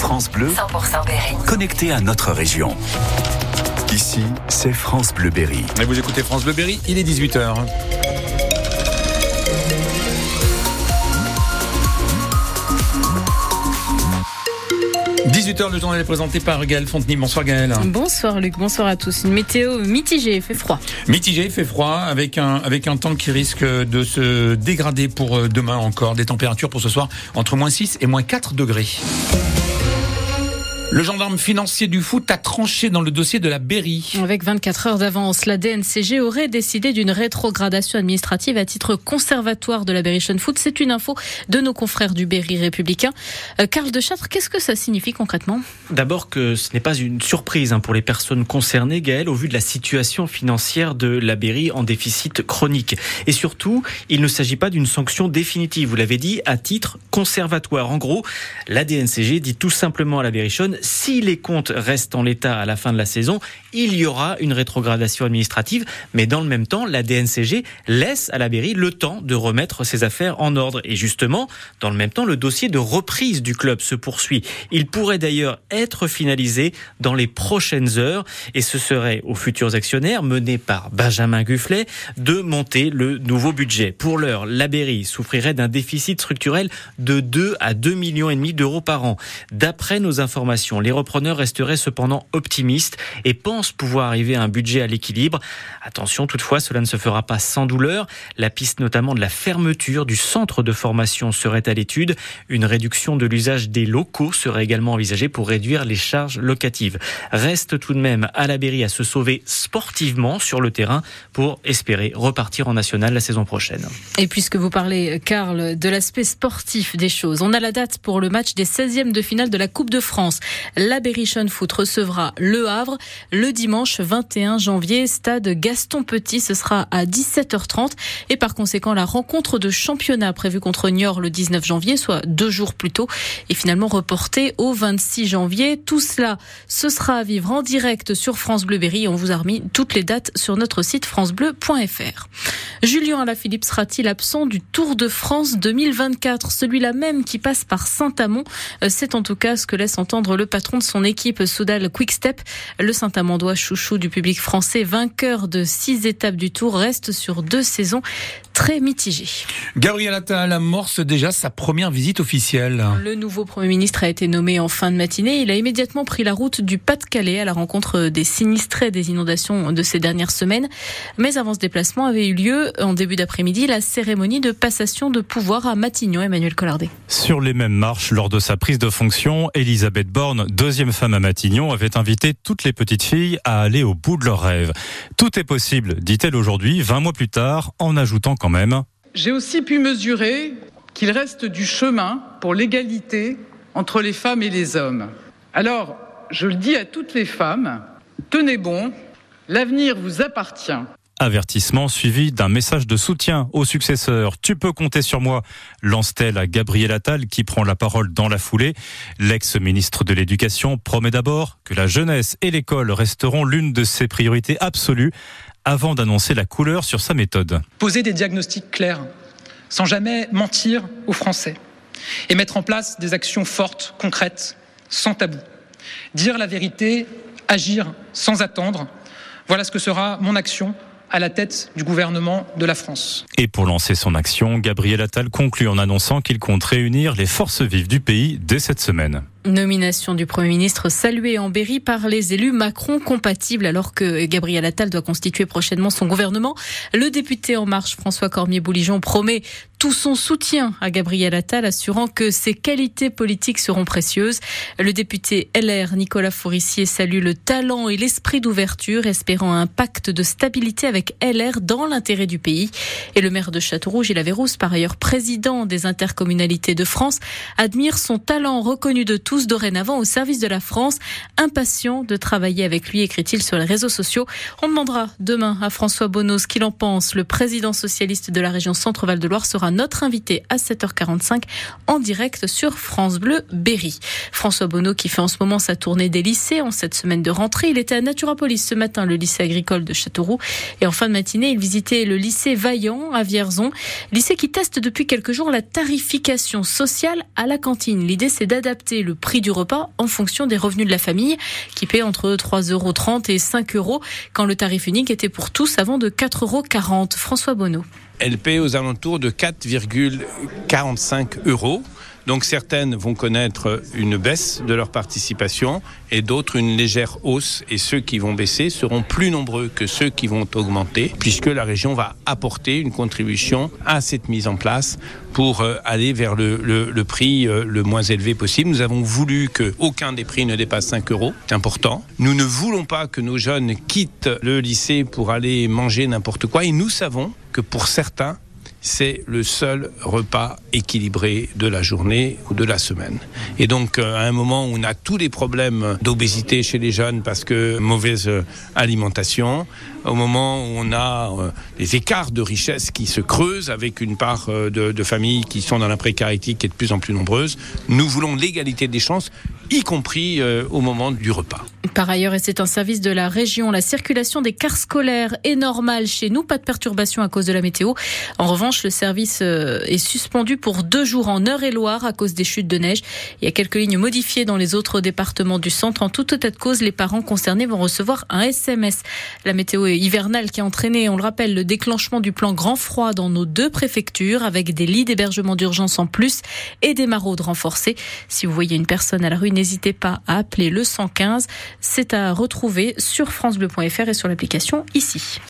France Bleu, 100% Berry. connecté à notre région. Ici, c'est France Bleu Berry. Et vous écoutez France Bleu Berry, il est 18h. « 18h, le journal est présenté par Gaël Fontenay. Bonsoir Gaël. Bonsoir Luc, bonsoir à tous. Une météo mitigée, il fait froid. Mitigé, il fait froid, avec un, avec un temps qui risque de se dégrader pour euh, demain encore. Des températures pour ce soir entre moins 6 et moins 4 degrés. Le gendarme financier du foot a tranché dans le dossier de la Berry. Avec 24 heures d'avance, la DNCG aurait décidé d'une rétrogradation administrative à titre conservatoire de la Berrichon Foot. C'est une info de nos confrères du Berry républicain. Euh, Karl de Châtre, qu'est-ce que ça signifie concrètement? D'abord que ce n'est pas une surprise hein, pour les personnes concernées, Gaël, au vu de la situation financière de la Berry en déficit chronique. Et surtout, il ne s'agit pas d'une sanction définitive, vous l'avez dit, à titre conservatoire. En gros, la DNCG dit tout simplement à la Berrichonne, si les comptes restent en l'état à la fin de la saison, il y aura une rétrogradation administrative, mais dans le même temps, la DNCG laisse à la Berry le temps de remettre ses affaires en ordre. Et justement, dans le même temps, le dossier de reprise du club se poursuit. Il pourrait d'ailleurs être finalisé dans les prochaines heures, et ce serait aux futurs actionnaires, menés par Benjamin Gufflet, de monter le nouveau budget. Pour l'heure, la Berry souffrirait d'un déficit structurel de 2 à 2 millions et demi d'euros par an. D'après nos informations, les repreneurs resteraient cependant optimistes et pensent pouvoir arriver à un budget à l'équilibre. Attention toutefois, cela ne se fera pas sans douleur. La piste notamment de la fermeture du centre de formation serait à l'étude. Une réduction de l'usage des locaux serait également envisagée pour réduire les charges locatives. Reste tout de même à la à se sauver sportivement sur le terrain pour espérer repartir en national la saison prochaine. Et puisque vous parlez, Karl, de l'aspect sportif des choses, on a la date pour le match des 16e de finale de la Coupe de France. La Berrichon Foot recevra Le Havre le dimanche 21 janvier, stade Gaston Petit. Ce sera à 17h30 et par conséquent la rencontre de championnat prévue contre Niort le 19 janvier, soit deux jours plus tôt, est finalement reportée au 26 janvier. Tout cela, ce sera à vivre en direct sur France Bleu Berry. On vous a remis toutes les dates sur notre site francebleu.fr. Julien Alaphilippe sera-t-il absent du Tour de France 2024, celui-là même qui passe par Saint-Amand C'est en tout cas ce que laisse entendre le patron de son équipe Soudal Quickstep. Le Saint-Amandois chouchou du public français, vainqueur de six étapes du Tour, reste sur deux saisons très mitigées. Gabriel Attal amorce déjà sa première visite officielle. Le nouveau Premier ministre a été nommé en fin de matinée. Il a immédiatement pris la route du Pas-de-Calais à la rencontre des sinistrés des inondations de ces dernières semaines. Mais avant ce déplacement avait eu lieu en début d'après-midi la cérémonie de passation de pouvoir à Matignon, Emmanuel Collardet. Sur les mêmes marches, lors de sa prise de fonction, Elisabeth Borne, deuxième femme à Matignon, avait invité toutes les petites filles à aller au bout de leurs rêves. Tout est possible, dit-elle aujourd'hui, 20 mois plus tard, en ajoutant quand même J'ai aussi pu mesurer qu'il reste du chemin pour l'égalité entre les femmes et les hommes. Alors, je le dis à toutes les femmes, tenez bon, l'avenir vous appartient. Avertissement suivi d'un message de soutien au successeur. Tu peux compter sur moi, lance-t-elle à Gabriel Attal qui prend la parole dans la foulée. L'ex-ministre de l'Éducation promet d'abord que la jeunesse et l'école resteront l'une de ses priorités absolues avant d'annoncer la couleur sur sa méthode. Poser des diagnostics clairs, sans jamais mentir aux Français, et mettre en place des actions fortes, concrètes, sans tabou. Dire la vérité, agir sans attendre, voilà ce que sera mon action à la tête du gouvernement de la France. Et pour lancer son action, Gabriel Attal conclut en annonçant qu'il compte réunir les forces vives du pays dès cette semaine. Nomination du Premier ministre saluée en Berry par les élus Macron compatibles alors que Gabriel Attal doit constituer prochainement son gouvernement. Le député En Marche François Cormier-Bouligeon promet tout son soutien à Gabriel Attal, assurant que ses qualités politiques seront précieuses. Le député LR Nicolas Forissier salue le talent et l'esprit d'ouverture, espérant un pacte de stabilité avec LR dans l'intérêt du pays. Et le maire de Châteaurouge, Gilles Averrousse, par ailleurs président des intercommunalités de France, admire son talent reconnu de tous dorénavant au service de la France, impatient de travailler avec lui, écrit-il sur les réseaux sociaux. On demandera demain à François Bonneau ce qu'il en pense. Le président socialiste de la région Centre-Val de Loire sera notre invité à 7h45 en direct sur France Bleu Berry. François Bonneau qui fait en ce moment sa tournée des lycées en cette semaine de rentrée. Il était à Naturapolis ce matin, le lycée agricole de Châteauroux. Et en fin de matinée, il visitait le lycée Vaillant à Vierzon, lycée qui teste depuis quelques jours la tarification sociale à la cantine. L'idée, c'est d'adapter le prix du repas en fonction des revenus de la famille, qui paie entre 3,30 euros et 5 euros, quand le tarif unique était pour tous avant de 4,40 euros. François Bonneau. Elle paie aux alentours de 4,45 euros. Donc certaines vont connaître une baisse de leur participation et d'autres une légère hausse. Et ceux qui vont baisser seront plus nombreux que ceux qui vont augmenter, puisque la région va apporter une contribution à cette mise en place pour euh, aller vers le, prix euh, le moins élevé possible. Nous avons voulu que aucun des prix ne dépasse 5 euros. C'est important. Nous ne voulons pas que nos jeunes quittent le lycée pour aller manger n'importe quoi. Et nous savons que pour certains, c'est le seul repas équilibré de la journée ou de la semaine. Et donc, euh, à un moment où on a tous les problèmes d'obésité chez les jeunes parce que mauvaise alimentation, au moment où on a euh, des écarts de richesse qui se creusent avec une part euh, de, de familles qui sont dans la précarité qui est de plus en plus nombreuse, nous voulons l'égalité des chances, y compris au moment du repas. Par ailleurs, et c'est un service de la région, la circulation des cars scolaires est normale chez nous, pas de perturbation à cause de la météo. En revanche, le service est suspendu pour deux jours en Eure-et-Loire à cause des chutes de neige. Il y a quelques lignes modifiées dans les autres départements du centre. En tout état de cause, les parents concernés vont recevoir un SMS. La météo hivernale qui a entraîné, on le rappelle, le déclenchement du plan grand froid dans nos deux préfectures avec des lits d'hébergement d'urgence en plus et des maraudes renforcées. Si vous voyez une personne à la rue, n'hésitez pas à appeler le 115. C'est à retrouver sur francebleu.fr et sur l'application ici.